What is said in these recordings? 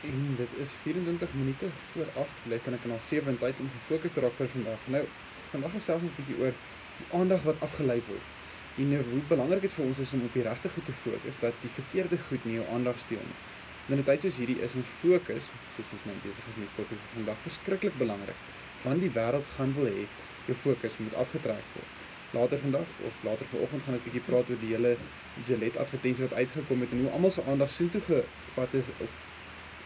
En dit is 24 minute voor 8 lê kan ek na 7 tyd om gefokus te raak vir vandag. Nou, vandag is selfs 'n bietjie oor die aandag wat afgelei word. En nou, hoe belangrik dit vir ons is om op die regte goed te fokus dat die verkeerde goed nie jou aandag steel nie. Nou, in 'n tyd soos hierdie is ons fokus, soos ons nou besig is met fokus vir vandag, verskriklik belangrik. Want die wêreld gaan wil hê jou fokus moet afgetrek word. Later vandag of later vanoggend gaan ek 'n bietjie praat oor die hele Gillette advertensie wat uitgekom het en hoe almal se aandag soontoe gevat is op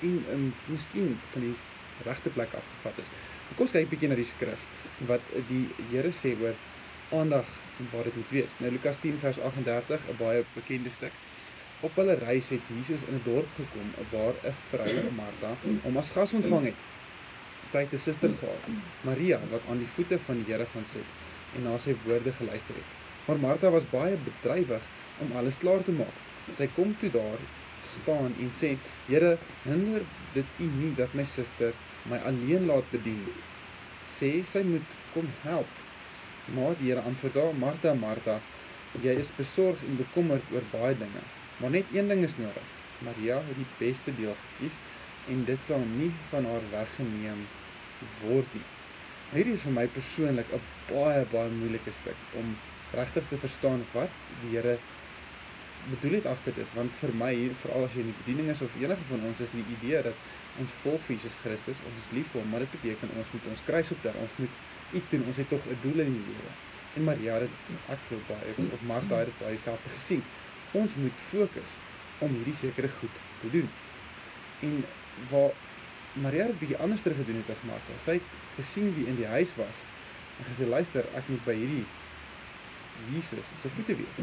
en in miskien van die regte plek afgevat is. Kom ons kyk 'n bietjie na die skrif wat die Here sê oor aandag en waar dit moet wees. Nou Lukas 10 vers 38, 'n baie bekende stuk. Op hulle reis het Jesus in 'n dorp gekom waar 'n vrou, Martha, hom as gas ontvang het. Sy het 'n suster gehad, Maria, wat aan die voete van die Here gaan sit en na sy woorde geluister het. Maar Martha was baie bedrywig om alles klaar te maak. Sy kom toe daar staan en sê: "Here, hinder dit U nie dat my suster my alleen laat bedien nie. Sê sy moet kom help." Maar die Here antwoord haar: "Martha, Martha, jy is besorg en bekommerd oor baie dinge, maar net een ding is nodig. Maria het die beste deel gekies en dit sal nie van haar weggeneem word nie." Hierdie is vir my persoonlik 'n baie baie moeilike stuk om regtig te verstaan wat die Here bedoel het agter dit want vir my veral as jy in die bediening is of enige van ons is die idee dat ons volg Jesus Christus, ons is lief vir hom, maar dit beteken ons moet ons kruis optel, ons moet iets doen, ons het tog 'n doel in die lewe. En Maria het ek glo baie of Martha het baie self te gesien. Ons moet fokus om hierdie sekere goed te doen. En waar Maria het bietjie anders terug gedoen het as Martha. Sy het gesien wie in die huis was en gesê luister, ek moet by hierdie Jesus se voete wees.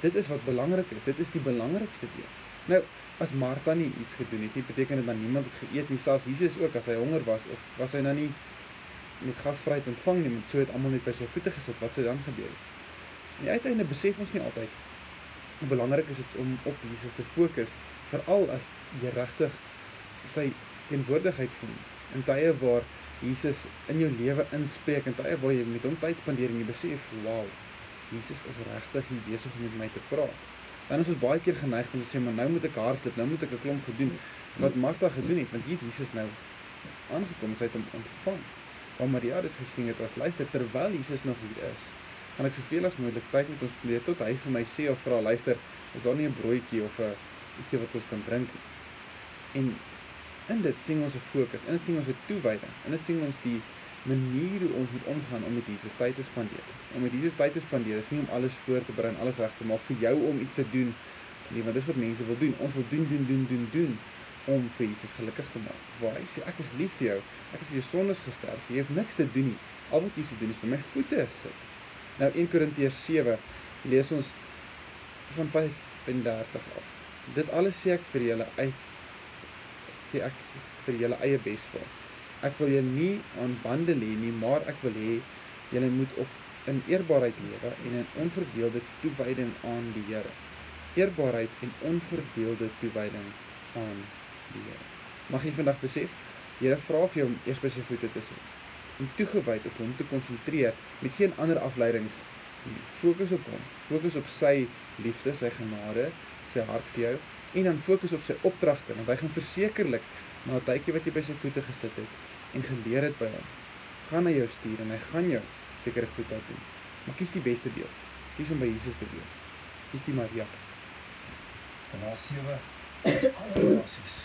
Dit is wat belangrik is. Dit is die belangrikste deel. Nou, as Martha nie iets gedoen het nie, beteken dit dat niemand het geëet nie. Selfs Jesus ook as hy honger was of was hy nou nie met gasvryheid ontvang nie, met so het almal net by sy voete gesit. Wat sou dan gebeur? En uiteindelik besef ons nie altyd hoe belangrik is dit om op Jesus te fokus, veral as jy regtig sy teenwoordigheid voel in tye waar Jesus in jou lewe inspreek en tye waar jy met hom tyd spandeer en jy besef, "Wow, Jesus is regtig hier besig om met my te praat. Is ons baie keer geneig om te sê maar nou moet ek hardloop, nou moet ek 'n klomp gedoen. Wat Martha gedoen het, want hier Jesus nou aangekom, sy het hom ontvang. Maar Maria het gesien het as luister terwyl Jesus nog hier is. Gaan ek soveel as moontlik tyd met ons spandeer tot hy vir my sê of vra luister, is daar nie 'n broodjie of 'n ietsie wat ons kan drink nie. En in dit sien ons 'n fokus, in dit sien ons 'n toewyding, in dit sien ons die manier hoe ons moet omgaan om met Jesus tyd te spandeer. Om met Jesus tyd te spandeer is nie om alles voor te berei en alles reg te maak vir jou om iets te doen nie, want dis wat mense wil doen. Ons wil doen doen doen doen doen om vir Jesus gelukkig te maak. Waar hy sê ek is lief vir jou. Ek het vir jou sondes gesterf. Jy hoef niks te doen nie. Al wat jy moet doen is by my voete sit. Nou 1 Korintiërs 7 lees ons van 35 af. Dit alles sê ek vir julle uit sê ek vir julle eie beswil. Ek wil julle nie aan bande lê nie, maar ek wil hê julle moet op in eerbaarheid lewe en in onverdeelde toewyding aan die Here. Eerbaarheid en onverdeelde toewyding aan die Here. Mag jy vandag besef, die Here vra vir jou om eers by sy voete te sit. Om toegewyd op hom te konsentreer met geen ander afleidings nie. Fokus op hom. Fokus op sy liefde, sy genade, sy hart vir jou en dan fokus op sy opdragte want hy gaan versekerlik na 'n tydjie wat jy by sy voete gesit het en geleer het by hom. Gaan na jou stuur en hy gaan jou sekere goed uit doen. Maar kies die beste deel. Kies om by Jesus te wees. Kies die Maria. En daar sewe alle nasies